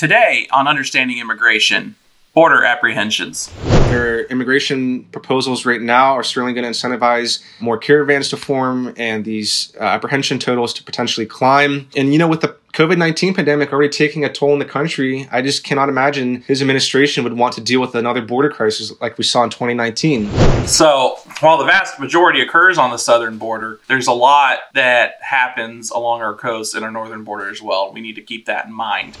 Today on Understanding Immigration, border apprehensions. Their immigration proposals right now are certainly going to incentivize more caravans to form and these uh, apprehension totals to potentially climb. And, you know, with the COVID 19 pandemic already taking a toll in the country, I just cannot imagine his administration would want to deal with another border crisis like we saw in 2019. So, while the vast majority occurs on the southern border, there's a lot that happens along our coast and our northern border as well. We need to keep that in mind.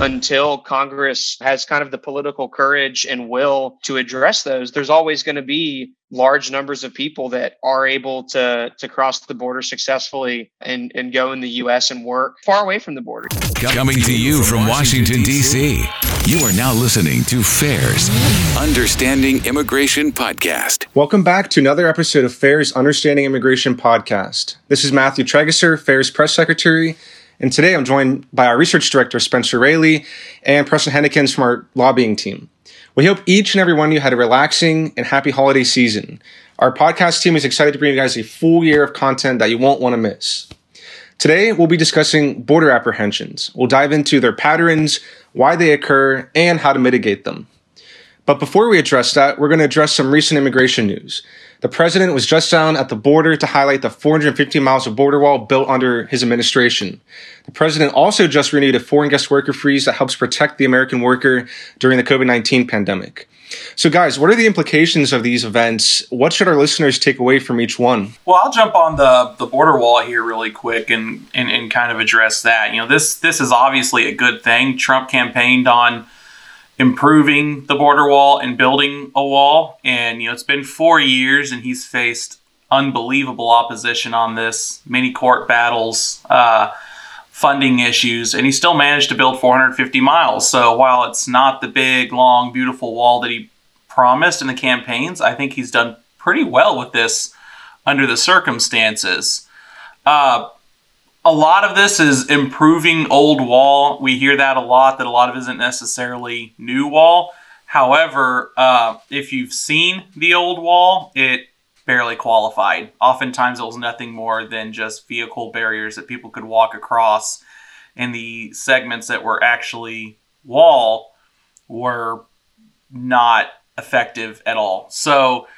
Until Congress has kind of the political courage and will to address those, there's always going to be large numbers of people that are able to to cross the border successfully and and go in the US and work far away from the border. Coming to you from Washington D.C. You are now listening to FAIR's Understanding Immigration podcast. Welcome back to another episode of FAIR's Understanding Immigration podcast. This is Matthew Tragesser, FAIR's press secretary, and today I'm joined by our research director Spencer Raley and Preston Huennekens from our lobbying team. We hope each and every one of you had a relaxing and happy holiday season. Our podcast team is excited to bring you guys a full year of content that you won't want to miss. Today, we'll be discussing border apprehensions. We'll dive into their patterns, why they occur, and how to mitigate them. But before we address that, we're going to address some recent immigration news. The president was just down at the border to highlight the 450 miles of border wall built under his administration. The president also just renewed a foreign guest worker freeze that helps protect the American worker during the COVID 19 pandemic. So, guys, what are the implications of these events? What should our listeners take away from each one? Well, I'll jump on the, the border wall here really quick and, and, and kind of address that. You know, this this is obviously a good thing. Trump campaigned on improving the border wall and building a wall. And, you know, it's been four years and he's faced unbelievable opposition on this, many court battles, uh, funding issues, and he still managed to build 450 miles. So while it's not the big, long, beautiful wall that he promised in the campaigns, I think he's done pretty well with this under the circumstances. Uh, a lot of this is improving old wall. We hear that a lot, that a lot of isn't necessarily new wall. However, uh, if you've seen the old wall, it barely qualified. Oftentimes, it was nothing more than just vehicle barriers that people could walk across, and the segments that were actually wall were not effective at all. So,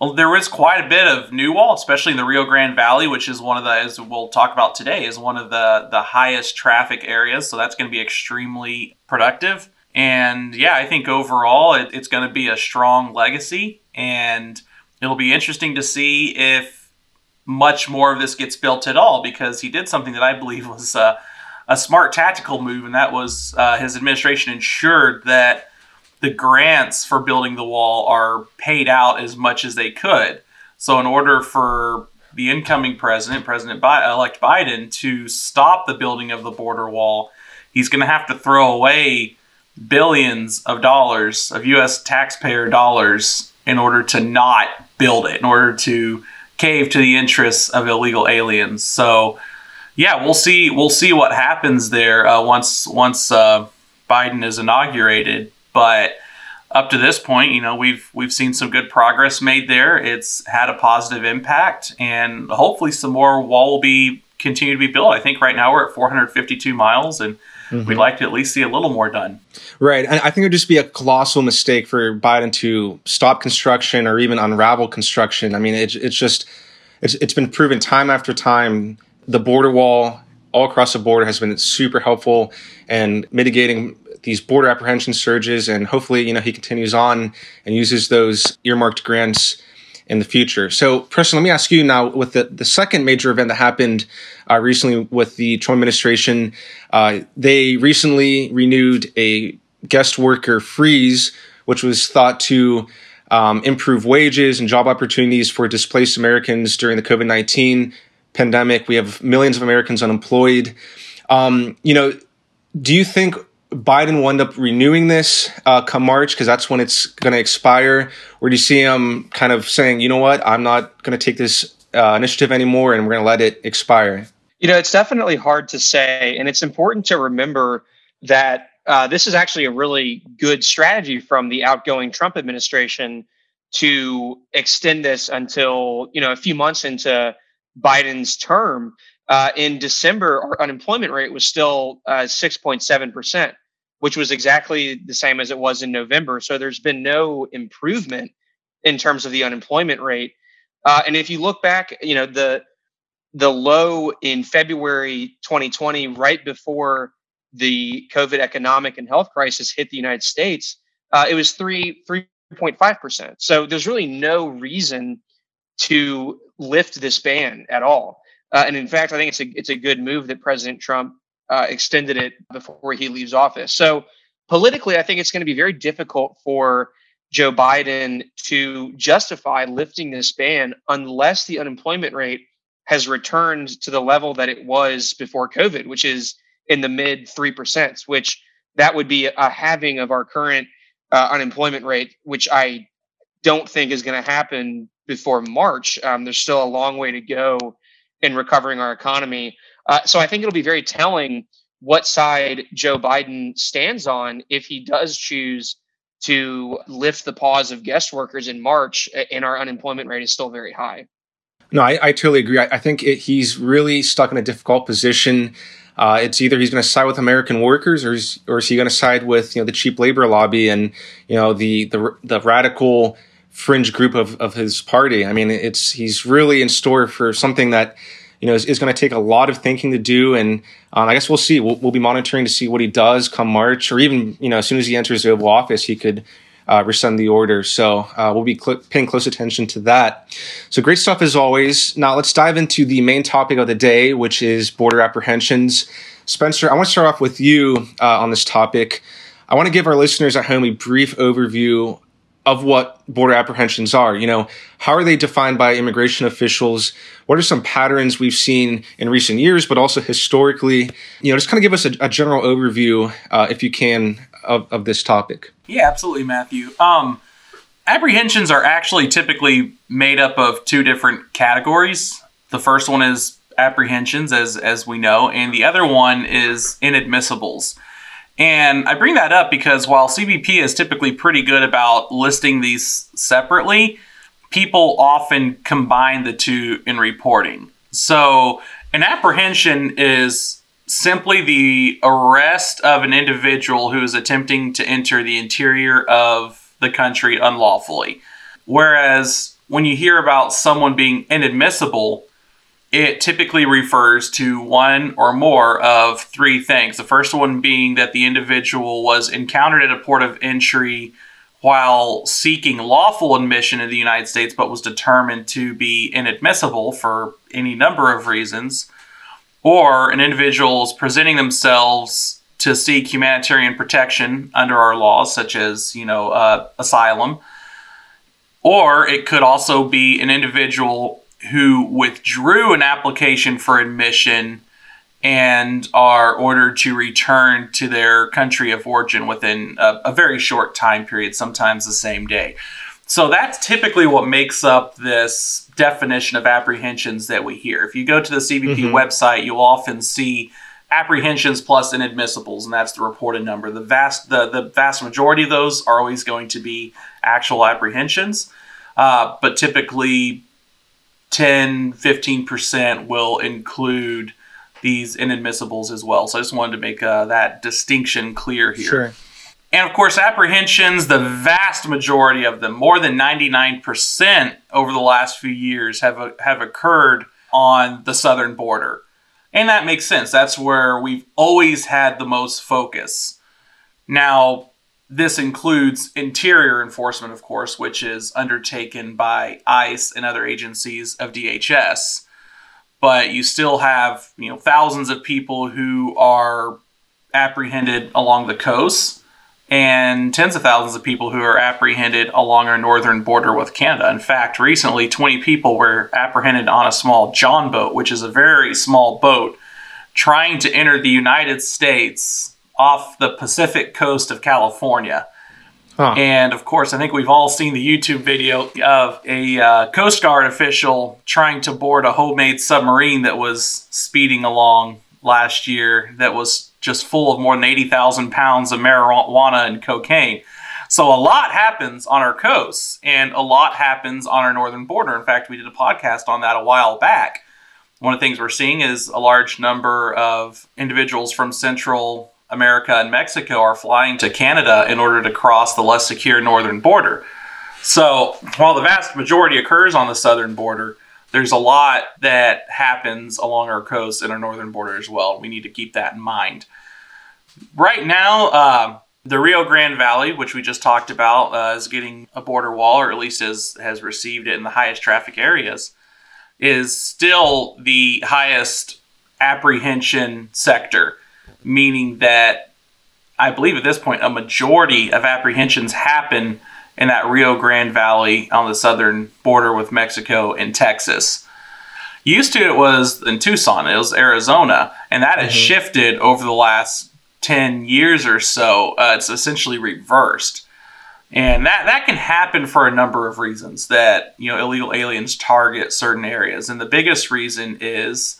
well, there was quite a bit of new wall, especially in the Rio Grande Valley, which is one of the, as we'll talk about today, is one of the the highest traffic areas. So that's going to be extremely productive. And yeah, I think overall it, it's going to be a strong legacy, and it'll be interesting to see if much more of this gets built at all, because he did something that I believe was a, a smart tactical move, and that was uh, his administration ensured that the grants for building the wall are paid out as much as they could. So, in order for the incoming president, President elect Biden, to stop the building of the border wall, he's going to have to throw away billions of dollars of U.S. taxpayer dollars in order to not build it, in order to cave to the interests of illegal aliens. So, yeah, we'll see. We'll see what happens there uh, once once uh, Biden is inaugurated. But up to this point, you know, we've we've seen some good progress made there. It's had a positive impact, and hopefully, some more wall will be continue to be built. I think right now we're at 452 miles, and mm-hmm. we'd like to at least see a little more done. Right, and I think it would just be a colossal mistake for Biden to stop construction or even unravel construction. I mean, it's it's just it's it's been proven time after time. The border wall all across the border has been super helpful and mitigating these border apprehension surges, and hopefully, you know, he continues on and uses those earmarked grants in the future. So, Preston, let me ask you now with the, the second major event that happened uh, recently with the Trump administration, uh, they recently renewed a guest worker freeze, which was thought to um, improve wages and job opportunities for displaced Americans during the COVID 19 pandemic. We have millions of Americans unemployed. Um, you know, do you think Biden will end up renewing this uh, come March because that's when it's going to expire? Or do you see him kind of saying, you know what, I'm not going to take this uh, initiative anymore and we're going to let it expire? You know, it's definitely hard to say. And it's important to remember that uh, this is actually a really good strategy from the outgoing Trump administration to extend this until, you know, a few months into Biden's term uh, in December, our unemployment rate was still uh, 6.7%. which was exactly the same as it was in November. So there's been no improvement in terms of the unemployment rate. Uh, and if you look back, you know the the low in February 2020, right before the COVID economic and health crisis hit the United States, uh, it was three three point five percent. So there's really no reason to lift this ban at all. Uh, and in fact, I think it's a it's a good move that President Trump uh, extended it before he leaves office. So politically, I think it's going to be very difficult for Joe Biden to justify lifting this ban unless the unemployment rate has returned to the level that it was before COVID, which is in the mid 3%, which that would be a halving of our current uh, unemployment rate, which I don't think is going to happen before March. Um, there's still a long way to go in recovering our economy. Uh, so I think it'll be very telling what side Joe Biden stands on if he does choose to lift the pause of guest workers in March and our unemployment rate is still very high. No, I, I totally agree. I, I think it, he's really stuck in a difficult position. Uh, it's either he's going to side with American workers, or is, or is he going to side with you know the cheap labor lobby and you know the the, the radical fringe group of, of his party. I mean, it's he's really in store for something that you know, is, is going to take a lot of thinking to do. And um, I guess we'll see. We'll, we'll, be monitoring to see what he does come March, or even you know, as soon as he enters the Oval Office, he could uh, rescind the order. So uh, we'll be cl- paying close attention to that. So great stuff as always. Now let's dive into the main topic of the day, which is border apprehensions. Spencer, I want to start off with you uh, on this topic. I want to give our listeners at home a brief overview of what border apprehensions are. You know, how are they defined by immigration officials? What are some patterns we've seen in recent years, but also historically? You know, just kind of give us a, a general overview, uh, if you can, of, of this topic. Yeah, absolutely, Matthew. Um, apprehensions are actually typically made up of two different categories. The first one is apprehensions, as as we know, and the other one is inadmissibles. And I bring that up because while CBP is typically pretty good about listing these separately, people often combine the two in reporting. So, an apprehension is simply the arrest of an individual who is attempting to enter the interior of the country unlawfully. Whereas when you hear about someone being inadmissible, it typically refers to one or more of three things. The first one being that the individual was encountered at a port of entry while seeking lawful admission in the United States, but was determined to be inadmissible for any number of reasons. Or an individual is presenting themselves to seek humanitarian protection under our laws, such as, you know, uh, asylum. Or it could also be an individual who withdrew an application for admission and are ordered to return to their country of origin within a, a, very short time period, sometimes the same day. So that's typically what makes up this definition of apprehensions that we hear. If you go to the CBP mm-hmm. website, you'll often see apprehensions plus inadmissibles, and that's the reported number. The vast the, the vast majority of those are always going to be actual apprehensions, uh, but typically 10, 15% will include these inadmissibles as well. So I just wanted to make uh, that distinction clear here. Sure. And of course, apprehensions, the vast majority of them, more than 99% over the last few years, have, uh, have occurred on the southern border. And that makes sense. That's where we've always had the most focus. Now, this includes interior enforcement, of course, which is undertaken by ICE and other agencies of DHS. But you still have, you know, thousands of people who are apprehended along the coast and tens of thousands of people who are apprehended along our northern border with Canada. In fact, recently 20 people were apprehended on a small John boat, which is a very small boat, trying to enter the United States off the Pacific coast of California. Huh. And of course, I think we've all seen the YouTube video of a uh, Coast Guard official trying to board a homemade submarine that was speeding along last year that was just full of more than 80,000 pounds of marijuana and cocaine. So a lot happens on our coasts and a lot happens on our northern border. In fact, we did a podcast on that a while back. One of the things we're seeing is a large number of individuals from Central America and Mexico are flying to Canada in order to cross the less secure northern border. So while the vast majority occurs on the southern border, there's a lot that happens along our coast and our northern border as well. We need to keep that in mind. Right now, uh, the Rio Grande Valley, which we just talked about, uh, is getting a border wall, or at least has, has received it in the highest traffic areas, is still the highest apprehension sector, meaning that I believe at this point a majority of apprehensions happen in that Rio Grande Valley on the southern border with Mexico and Texas. Used to it was in Tucson, it was Arizona, and that mm-hmm. has shifted over the last 10 years or so. Uh, it's essentially reversed. And that, that can happen for a number of reasons that, you know, illegal aliens target certain areas. And the biggest reason is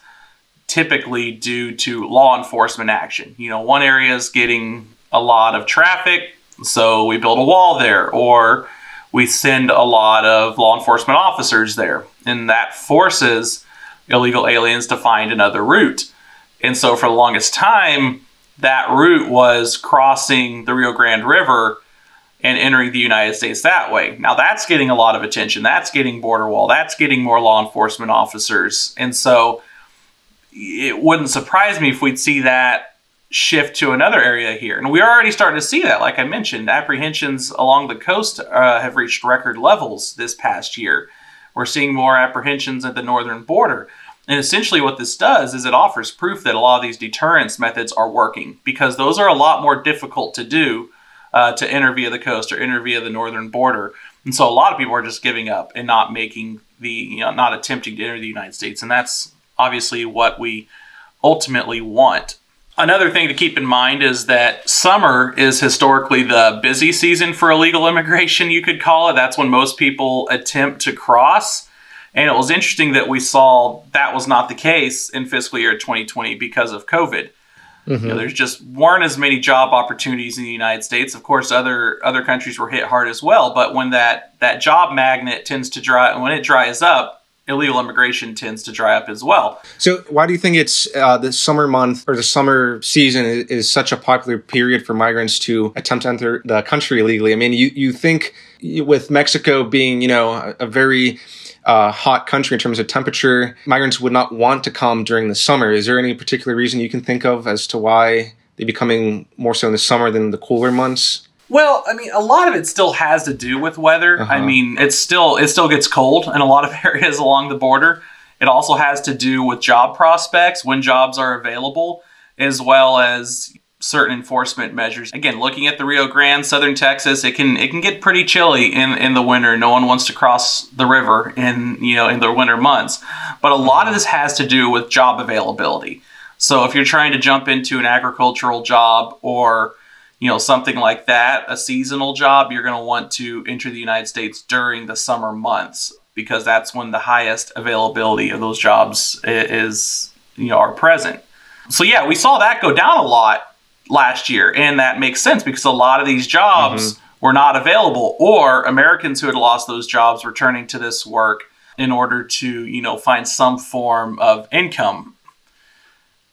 typically due to law enforcement action. You know, one area is getting a lot of traffic, so we build a wall there, or we send a lot of law enforcement officers there, and that forces illegal aliens to find another route. And so, for the longest time, that route was crossing the Rio Grande River and entering the United States that way. Now, that's getting a lot of attention. That's getting border wall. That's getting more law enforcement officers. And so, it wouldn't surprise me if we'd see that shift to another area here. And we're already starting to see that. Like I mentioned, apprehensions along the coast uh, have reached record levels this past year. We're seeing more apprehensions at the northern border. And essentially, what this does is it offers proof that a lot of these deterrence methods are working because those are a lot more difficult to do uh, to enter via the coast or enter via the northern border. And so, a lot of people are just giving up and not making the, you know, not attempting to enter the United States. And that's obviously what we ultimately want. Another thing to keep in mind is that summer is historically the busy season for illegal immigration, you could call it. That's when most people attempt to cross. And it was interesting that we saw that was not the case in fiscal year 2020 because of COVID. Mm-hmm. You know, there's just weren't as many job opportunities in the United States. Of course, other other countries were hit hard as well. But when that that job magnet tends to dry, when it dries up, illegal immigration tends to dry up as well. So, why do you think it's uh, the summer month or the summer season is, is, such a popular period for migrants to attempt to enter the country illegally? I mean, you you think with Mexico being you know a, a very uh, hot country in terms of temperature, migrants would not want to come during the summer. Is there any particular reason you can think of as to why they're becoming more so in the summer than the cooler months? Well, I mean, a lot of it still has to do with weather. Uh-huh. I mean, it's still it still gets cold in a lot of areas along the border. It also has to do with job prospects, when jobs are available, as well as certain enforcement measures. Again, looking at the Rio Grande, southern Texas, it can it can get pretty chilly in in the winter. No one wants to cross the river in, you know, in the winter months. But a lot of this has to do with job availability. So if you're trying to jump into an agricultural job or you know something like that a seasonal job you're going to want to enter the united states during the summer months because that's when the highest availability of those jobs is you know are present so yeah we saw that go down a lot last year and that makes sense because a lot of these jobs mm-hmm. were not available or americans who had lost those jobs returning to this work in order to you know find some form of income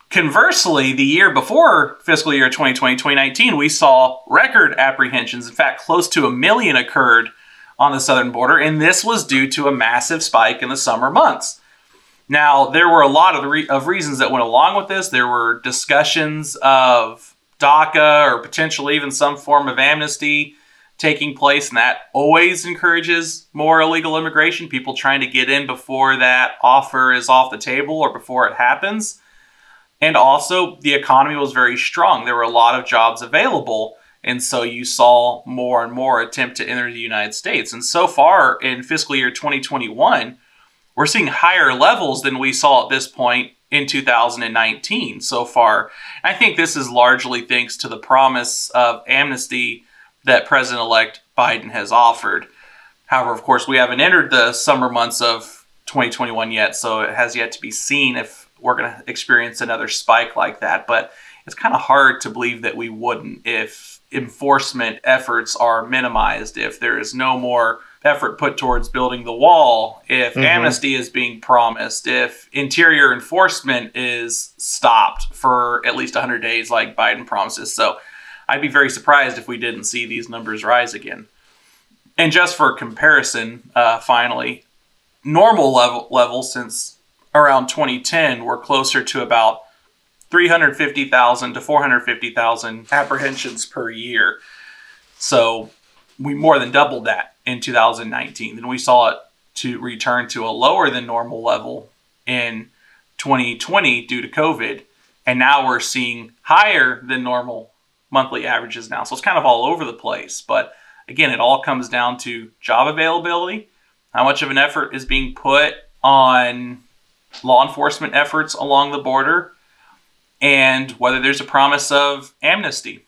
Conversely, the year before fiscal year 2020, 2019, we saw record apprehensions. In fact, close to a million occurred on the southern border, and this was due to a massive spike in the summer months. Now, there were a lot of, re- of reasons that went along with this. There were discussions of DACA or potentially even some form of amnesty taking place, and that always encourages more illegal immigration, people trying to get in before that offer is off the table or before it happens. And also, the economy was very strong. There were a lot of jobs available. And so you saw more and more attempt to enter the United States. And so far in fiscal year 2021, we're seeing higher levels than we saw at this point in 2019 so far. I think this is largely thanks to the promise of amnesty that President elect Biden has offered. However, of course, we haven't entered the summer months of 2021 yet, so it has yet to be seen if we're going to experience another spike like that. But it's kind of hard to believe that we wouldn't if enforcement efforts are minimized, if there is no more effort put towards building the wall if mm-hmm. amnesty is being promised, if interior enforcement is stopped for at least 100 days, like Biden promises. So I'd be very surprised if we didn't see these numbers rise again. And just for comparison, uh, finally, normal level level since around 2010, we're closer to about 350,000 to 450,000 apprehensions per year. So we more than doubled that in 2019. Then we saw it to return to a lower than normal level in 2020 due to COVID. And now we're seeing higher than normal monthly averages now. So it's kind of all over the place. But again, it all comes down to job availability, how much of an effort is being put on law enforcement efforts along the border, and whether there's a promise of amnesty.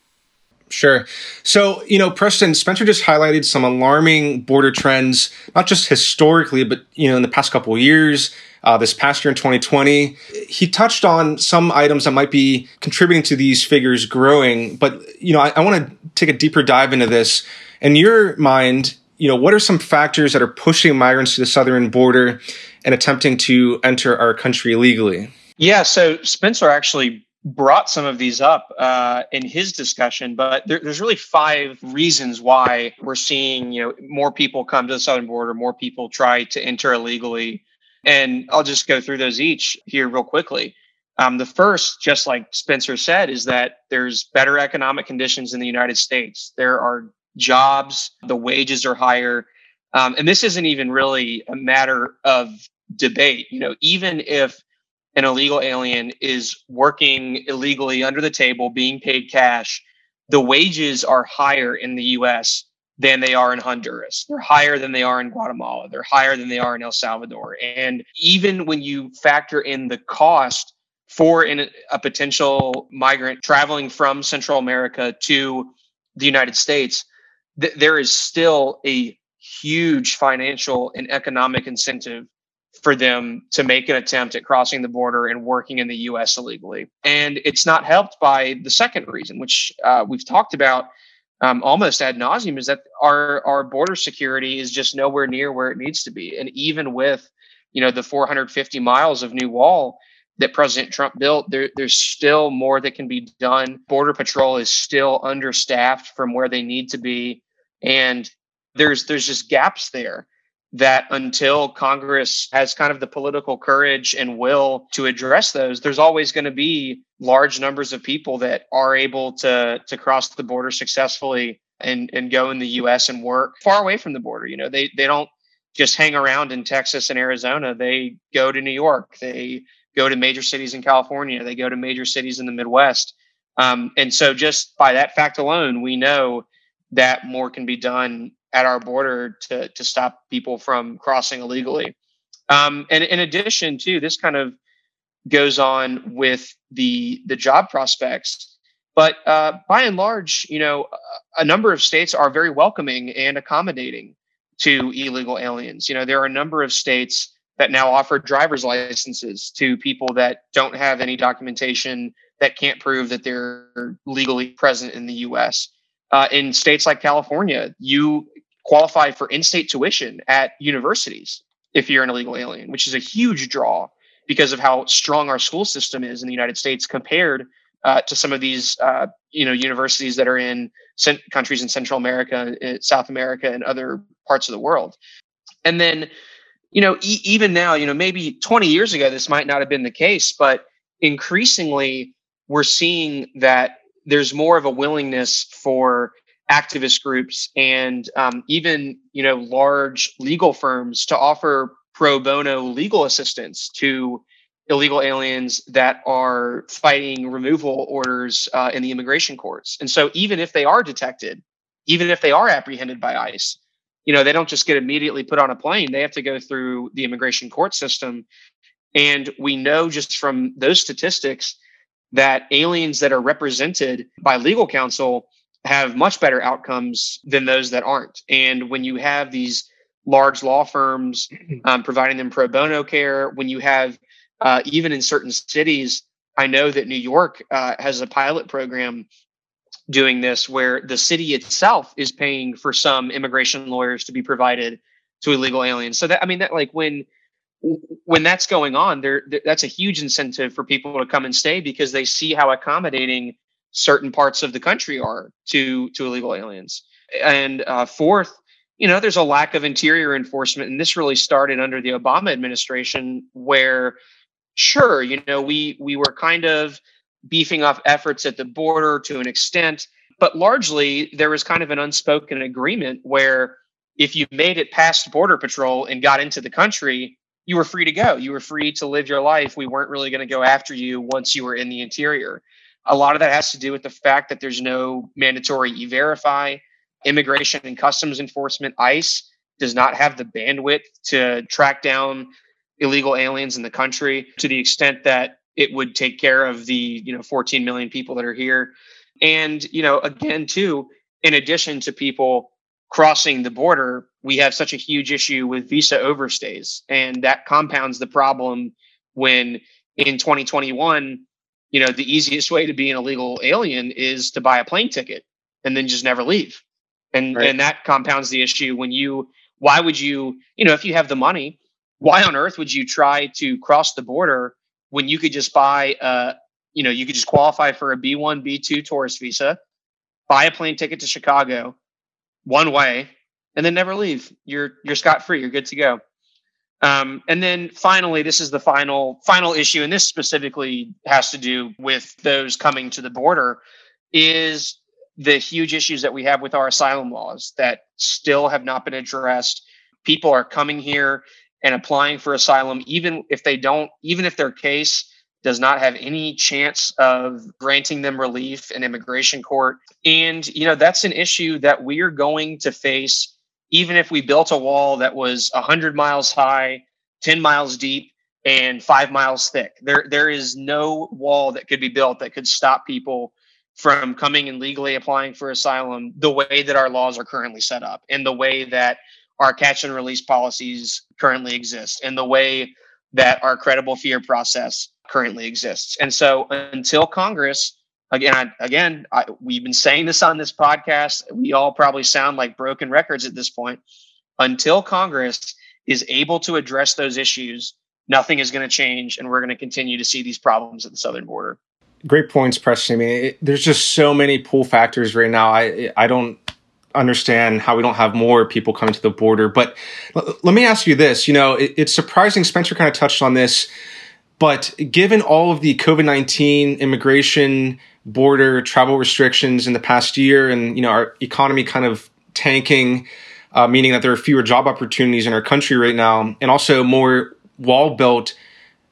Sure. So, you know, Preston, Spencer just highlighted some alarming border trends, not just historically, but, you know, in the past couple of years, uh, this past year in 2020. He touched on some items that might be contributing to these figures growing. But, you know, I, I want to take a deeper dive into this. In your mind, you know, what are some factors that are pushing migrants to the southern border and attempting to enter our country illegally? Yeah, so Spencer actually brought some of these up uh, in his discussion, but there, there's really five reasons why we're seeing you know more people come to the southern border, more people try to enter illegally, and I'll just go through those each here real quickly. Um, the first, just like Spencer said, is that there's better economic conditions in the United States. There are jobs, the wages are higher, um, and this isn't even really a matter of debate. You know, even if an illegal alien is working illegally under the table, being paid cash, the wages are higher in the US than they are in Honduras. They're higher than they are in Guatemala. They're higher than they are in El Salvador. And even when you factor in the cost for a potential migrant traveling from Central America to the United States, th- there is still a huge financial and economic incentive for them to make an attempt at crossing the border and working in the US illegally. And it's not helped by the second reason, which uh, we've talked about um, almost ad nauseum, is that our, our border security is just nowhere near where it needs to be. And even with, you know, the 450 miles of new wall that President Trump built, there, there's still more that can be done. Border Patrol is still understaffed from where they need to be. And there's there's just gaps there that until Congress has kind of the political courage and will to address those, there's always going to be large numbers of people that are able to to cross the border successfully and and go in the US and work far away from the border. You know, they they don't just hang around in Texas and Arizona. They go to New York. They go to major cities in California. They go to major cities in the Midwest. Um, and so, just by that fact alone, we know that more can be done at our border to to stop people from crossing illegally. Um, and in addition to this, kind of goes on with the the job prospects. But uh, by and large, you know, a number of states are very welcoming and accommodating to illegal aliens. You know, there are a number of states that now offer driver's licenses to people that don't have any documentation that can't prove that they're legally present in the U.S. Uh, in states like California, you qualify for in-state tuition at universities if you're an illegal alien, which is a huge draw because of how strong our school system is in the United States compared uh, to some of these uh, you know universities that are in cent- countries in Central America, uh, South America, and other parts of the world. And then, you know, e- even now, you know, maybe 20 years ago, this might not have been the case, but increasingly, we're seeing that there's more of a willingness for activist groups and um, even you know large legal firms to offer pro bono legal assistance to illegal aliens that are fighting removal orders uh, in the immigration courts. And so even if they are detected, even if they are apprehended by ICE, you know they don't just get immediately put on a plane. They have to go through the immigration court system. And we know just from those statistics that aliens that are represented by legal counsel have much better outcomes than those that aren't. And when you have these large law firms um, providing them pro bono care, when you have uh, even in certain cities, I know that New York uh, has a pilot program doing this where the city itself is paying for some immigration lawyers to be provided to illegal aliens. So that I mean that like when when that's going on, there that's a huge incentive for people to come and stay because they see how accommodating certain parts of the country are to to illegal aliens. And uh, fourth, you know, there's a lack of interior enforcement, and this really started under the Obama administration, where sure, you know, we we were kind of beefing up efforts at the border to an extent, but largely there was kind of an unspoken agreement where if you made it past border patrol and got into the country, you were free to go. You were free to live your life. We weren't really going to go after you once you were in the interior. A lot of that has to do with the fact that there's no mandatory e verify. Immigration and Customs Enforcement, ICE, does not have the bandwidth to track down illegal aliens in the country to the extent that it would take care of the you know 14 million people that are here and you know again too in addition to people crossing the border we have such a huge issue with visa overstays and that compounds the problem when in 2021 you know the easiest way to be an illegal alien is to buy a plane ticket and then just never leave and right. and that compounds the issue when you why would you you know if you have the money why on earth would you try to cross the border when you could just buy uh you know you could just qualify for a b1 b2 tourist visa buy a plane ticket to chicago one way and then never leave. You're you're scot free you're good to go. Um, and then finally this is the final final issue and this specifically has to do with those coming to the border is the huge issues that we have with our asylum laws that still have not been addressed. People are coming here and applying for asylum, even if they don't, even if their case does not have any chance of granting them relief in immigration court. And, you know, that's an issue that we are going to face, even if we built a wall that was 100 miles high, 10 miles deep, and five miles thick. There, there is no wall that could be built that could stop people from coming and legally applying for asylum the way that our laws are currently set up and the way that our catch and release policies currently exist and the way that our credible fear process currently exists. And so until Congress, again, I, again, I, we've been saying this on this podcast. We all probably sound like broken records at this point. Until Congress is able to address those issues, nothing is going to change, and we're going to continue to see these problems at the southern border. Great points, Preston. I mean, it, there's just so many pull factors right now. I I don't understand how we don't have more people coming to the border. But l- let me ask you this: you know, it, it's surprising. Spencer kind of touched on this, but given all of the COVID nineteen immigration, border travel restrictions in the past year, and you know our economy kind of tanking, uh, meaning that there are fewer job opportunities in our country right now, and also more wall built.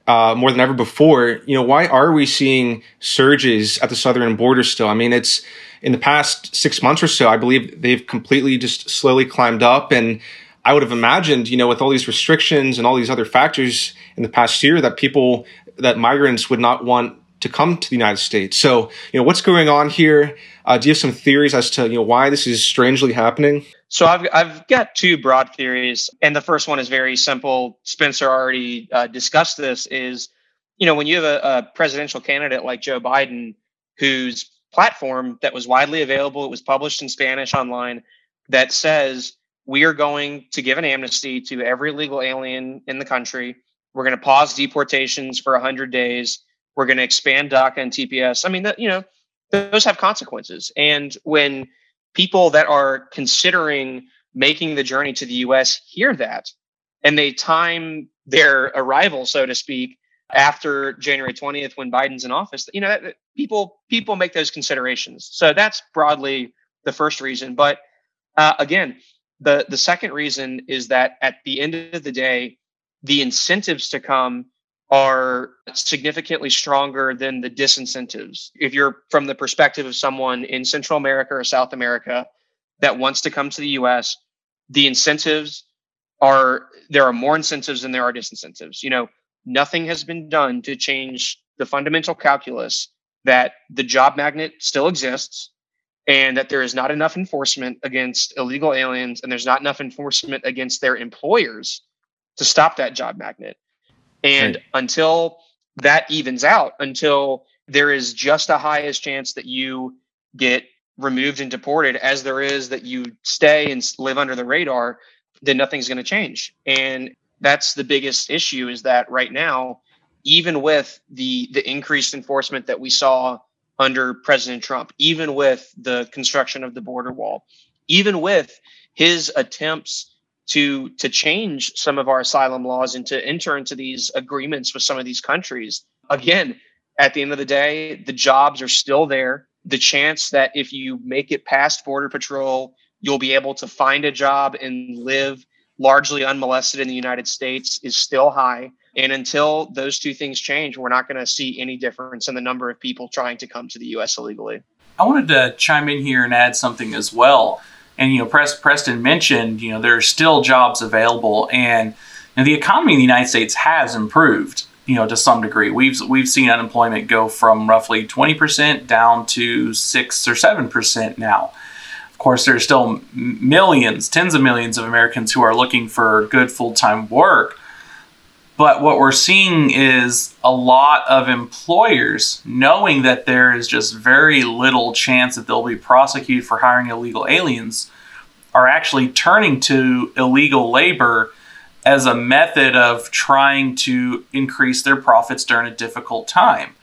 Uh, more than ever before, you know, why are we seeing surges at the southern border still? I mean, it's in the past six months or so, I believe they've completely just slowly climbed up. And I would have imagined, you know, with all these restrictions and all these other factors in the past year, that people, that migrants would not want to come to the United States. So, you know, what's going on here? Uh, do you have some theories as to, you know, why this is strangely happening? So I've, I've got two broad theories. And the first one is very simple. Spencer already uh, discussed this is, you know, when you have a, a presidential candidate like Joe Biden, whose platform that was widely available. It was published in Spanish online that says we are going to give an amnesty to every legal alien in the country. We're going to pause deportations for 100 days. We're going to expand DACA and TPS. I mean, that you know, those have consequences. And when people that are considering making the journey to the U.S. hear that, and they time their arrival, so to speak, after January 20th when Biden's in office, you know, that, people people make those considerations. So that's broadly the first reason. But uh, again, the the second reason is that at the end of the day, the incentives to come are significantly stronger than the disincentives. If you're from the perspective of someone in Central America or South America that wants to come to the US, the incentives are there are more incentives than there are disincentives. You know, nothing has been done to change the fundamental calculus that the job magnet still exists and that there is not enough enforcement against illegal aliens and there's not enough enforcement against their employers to stop that job magnet. And right. until that evens out, until there is just the highest chance that you get removed and deported as there is that you stay and live under the radar, then nothing's going to change. And that's the biggest issue is that right now, even with the the increased enforcement that we saw under President Trump, even with the construction of the border wall, even with his attempts to to change some of our asylum laws and to enter into these agreements with some of these countries. Again, at the end of the day, the jobs are still there. The chance that if you make it past border patrol, you'll be able to find a job and live largely unmolested in the United States is still high. And until those two things change, we're not going to see any difference in the number of people trying to come to the U.S. illegally. I wanted to chime in here and add something as well. And you know, Preston mentioned you know there are still jobs available, and you know, the economy in the United States has improved. You know, to some degree, we've we've seen unemployment go from roughly twenty percent down to six or seven percent now. Of course, there are still millions, tens of millions of Americans who are looking for good full time work. But what we're seeing is a lot of employers knowing that there is just very little chance that they'll be prosecuted for hiring illegal aliens are actually turning to illegal labor as a method of trying to increase their profits during a difficult time.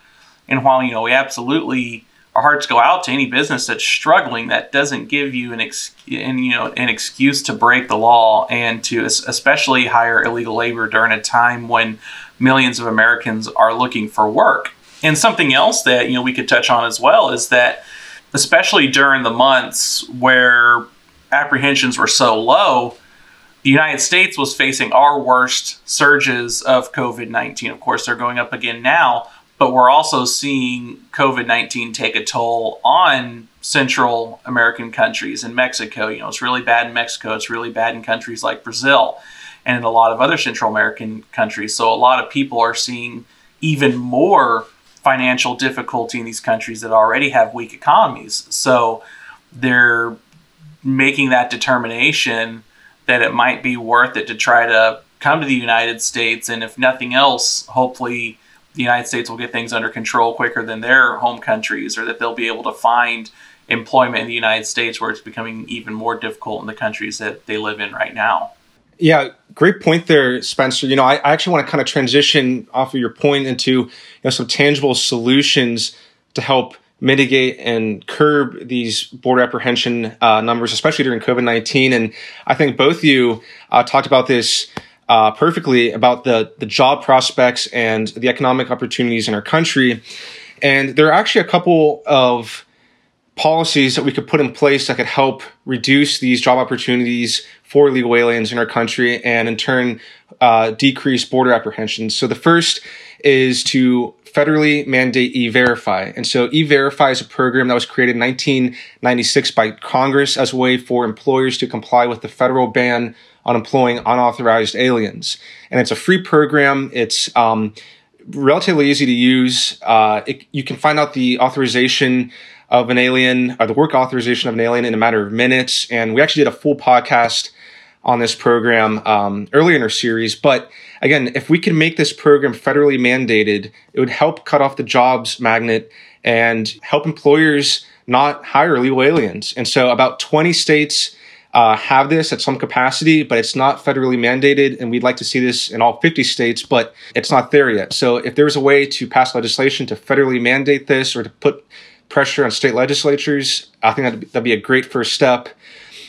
And while, you know, we absolutely our hearts go out to any business that's struggling that doesn't give you an ex- and you know an excuse to break the law and to especially hire illegal labor during a time when millions of Americans are looking for work. And something else that you know we could touch on as well is that especially during the months where apprehensions were so low, the United States was facing our worst surges of COVID 19. Of course, they're going up again now, but we're also seeing COVID 19 take a toll on Central American countries and Mexico. You know, it's really bad in Mexico, it's really bad in countries like Brazil and in a lot of other Central American countries. So a lot of people are seeing even more financial difficulty in these countries that already have weak economies. So they're making that determination that it might be worth it to try to come to the United States and if nothing else, hopefully the United States will get things under control quicker than their home countries, or that they'll be able to find employment in the United States where it's becoming even more difficult in the countries that they live in right now. Yeah, great point there, Spencer. You know, I, I actually want to kind of transition off of your point into you know some tangible solutions to help mitigate and curb these border apprehension uh, numbers, especially during COVID nineteen. And I think both you uh, talked about this uh, perfectly about the the job prospects and the economic opportunities in our country. And there are actually a couple of policies that we could put in place that could help reduce these job opportunities for illegal aliens in our country and in turn uh, decrease border apprehensions. So the first is to federally mandate e-verify. And so e-verify is a program that was created in 1996 by Congress as a way for employers to comply with the federal ban on employing unauthorized aliens. And it's a free program. It's um, relatively easy to use. Uh, it, you can find out the authorization of an alien or the work authorization of an alien in a matter of minutes. And we actually did a full podcast on this program um, earlier in our series. But again, if we can make this program federally mandated, it would help cut off the jobs magnet and help employers not hire illegal aliens. And so about 20 states uh, have this at some capacity, but it's not federally mandated. And we'd like to see this in all 50 states, but it's not there yet. So if there's a way to pass legislation to federally mandate this or to put pressure on state legislatures, I think that'd, that'd be a great first step.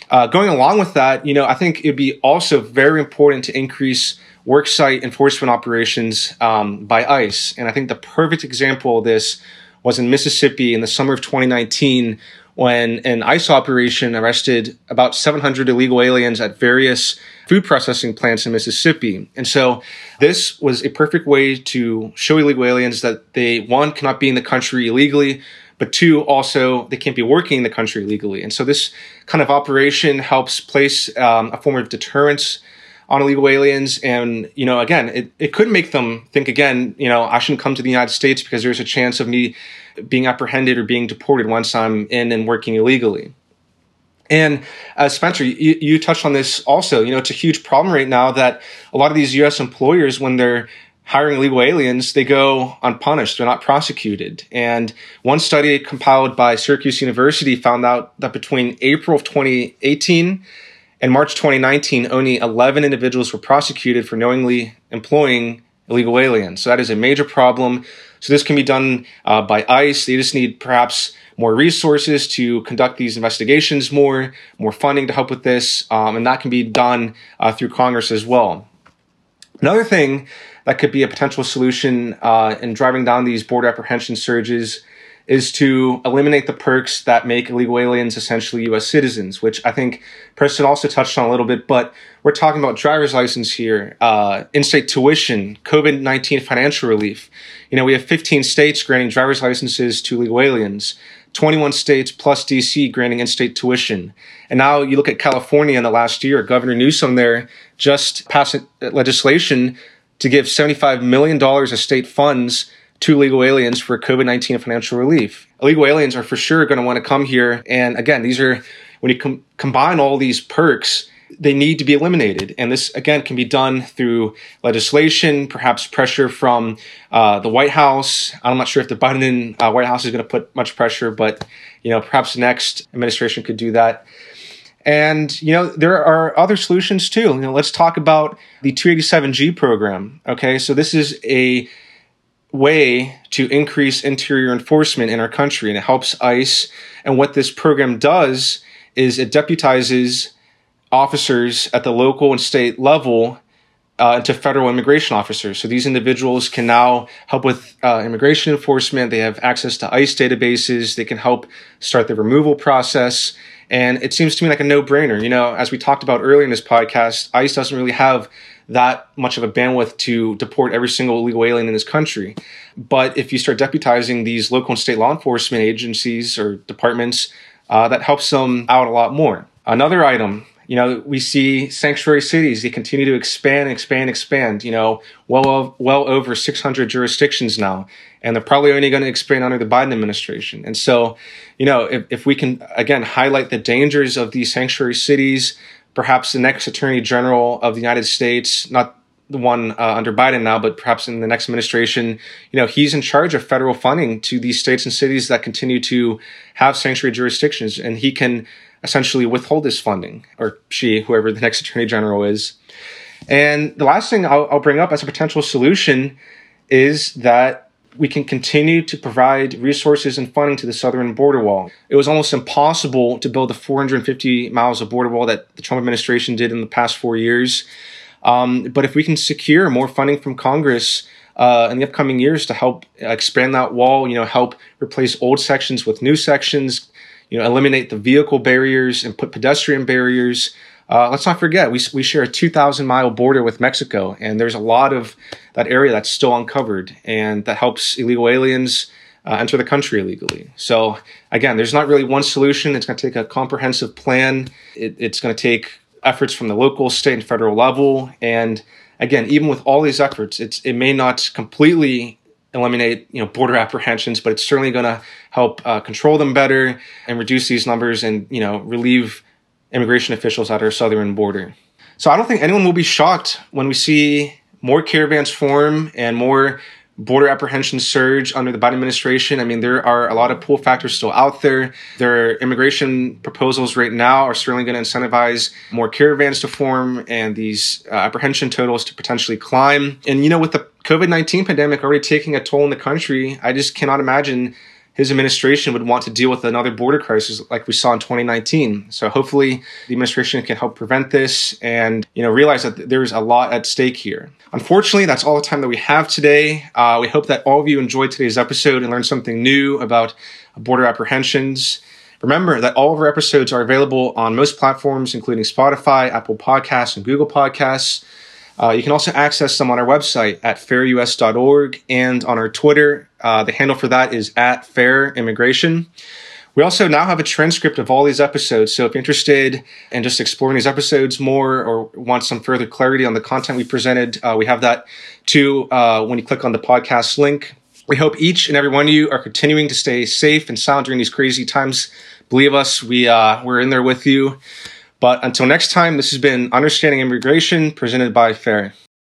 Uh, going along with that, you know, I think it'd be also very important to increase worksite enforcement operations um, by ICE. And I think the perfect example of this was in Mississippi in the summer of 2019 when an ICE operation arrested about 700 illegal aliens at various food processing plants in Mississippi. And so this was a perfect way to show illegal aliens that they, one, cannot be in the country illegally, but two, also they can't be working in the country legally. And so this kind of operation helps place um, a form of deterrence on illegal aliens. And, you know, again, it, it could make them think again, you know, I shouldn't come to the United States because there's a chance of me being apprehended or being deported once I'm in and working illegally. And uh, Spencer, you, you, touched on this also. You know, it's a huge problem right now that a lot of these U.S. employers, when they're hiring illegal aliens, they go unpunished. They're not prosecuted. And one study compiled by Syracuse University found out that between April of 2018 and March 2019, only 11 individuals were prosecuted for knowingly employing illegal aliens. So that is a major problem. So this can be done uh, by ICE. They just need perhaps more resources to conduct these investigations more, more funding to help with this, um, and that can be done uh, through Congress as well. Another thing that could be a potential solution uh, in driving down these border apprehension surges is to eliminate the perks that make illegal aliens essentially U.S. citizens, which I think Preston also touched on a little bit. But we're talking about driver's license here, uh, in-state tuition, COVID nineteen financial relief. You know, we have 15 states granting driver's licenses to illegal aliens. 21 states plus DC granting in-state tuition. And now you look at California in the last year, Governor Newsom there just passed legislation to give $75 million of state funds to illegal aliens for COVID 19 financial relief. Illegal aliens are for sure going to want to come here. And again, these are, when you com- combine all these perks, they need to be eliminated. And this, again, can be done through legislation, perhaps pressure from uh, the White House. I'm not sure if the Biden uh, White House is going to put much pressure, but you know, perhaps the next administration could do that. And you know, there are other solutions too. You know, let's talk about the 287G program. Okay, so this is a way to increase interior enforcement in our country, and it helps ICE. And what this program does is it deputizes officers at the local and state level uh, into federal immigration officers. So these individuals can now help with uh, immigration enforcement. They have access to ICE databases. They can help start the removal process. And it seems to me like a no brainer. You know, as we talked about earlier in this podcast, ICE doesn't really have that much of a bandwidth to deport every single illegal alien in this country. But if you start deputizing these local and state law enforcement agencies or departments, uh, that helps them out a lot more. Another item, you know, we see sanctuary cities, they continue to expand, expand, expand, you know, well, well over 600 jurisdictions now. And they're probably only going to expand under the Biden administration. And so, you know, if, if we can, again, highlight the dangers of these sanctuary cities, perhaps the next attorney general of the United States, not the one uh, under Biden now, but perhaps in the next administration, you know, he's in charge of federal funding to these states and cities that continue to have sanctuary jurisdictions, and he can essentially withhold this funding, or she, whoever the next attorney general is. And the last thing I'll, I'll bring up as a potential solution is that we can continue to provide resources and funding to the southern border wall. It was almost impossible to build the 450 miles of border wall that the Trump administration did in the past four years. Um, but if we can secure more funding from Congress uh, in the upcoming years to help expand that wall, you know, help replace old sections with new sections, you know, eliminate the vehicle barriers and put pedestrian barriers. Uh, let's not forget, we, we share a 2,000 mile border with Mexico, and there's a lot of that area that's still uncovered, and that helps illegal aliens uh, enter the country illegally. So, again, there's not really one solution. It's going to take a comprehensive plan, it, it's going to take efforts from the local, state, and federal level. And again, even with all these efforts, it's, it may not completely eliminate you know border apprehensions, but it's certainly going to help uh, control them better and reduce these numbers and you know relieve immigration officials at our southern border. So I don't think anyone will be shocked when we see more caravans form and more border apprehension surge under the Biden administration. I mean, there are a lot of pull factors still out there. Their immigration proposals right now are certainly going to incentivize more caravans to form and these uh, apprehension totals to potentially climb. And, you know, with the COVID 19 pandemic already taking a toll in the country, I just cannot imagine his administration would want to deal with another border crisis like we saw in 2019. So hopefully the administration can help prevent this and you know realize that there's a lot at stake here. Unfortunately, that's all the time that we have today. Uh, we hope that all of you enjoyed today's episode and learned something new about border apprehensions. Remember that all of our episodes are available on most platforms, including Spotify, Apple Podcasts, and Google Podcasts. Uh, you can also access them on our website at fairus.org and on our Twitter. Uh, the handle for that is at fair immigration. We also now have a transcript of all these episodes. So if you're interested in just exploring these episodes more or want some further clarity on the content we presented, uh, we have that too uh, when you click on the podcast link. We hope each and every one of you are continuing to stay safe and sound during these crazy times. Believe us, we, uh, we're in there with you. But until next time, this has been Understanding Immigration presented by FAIR.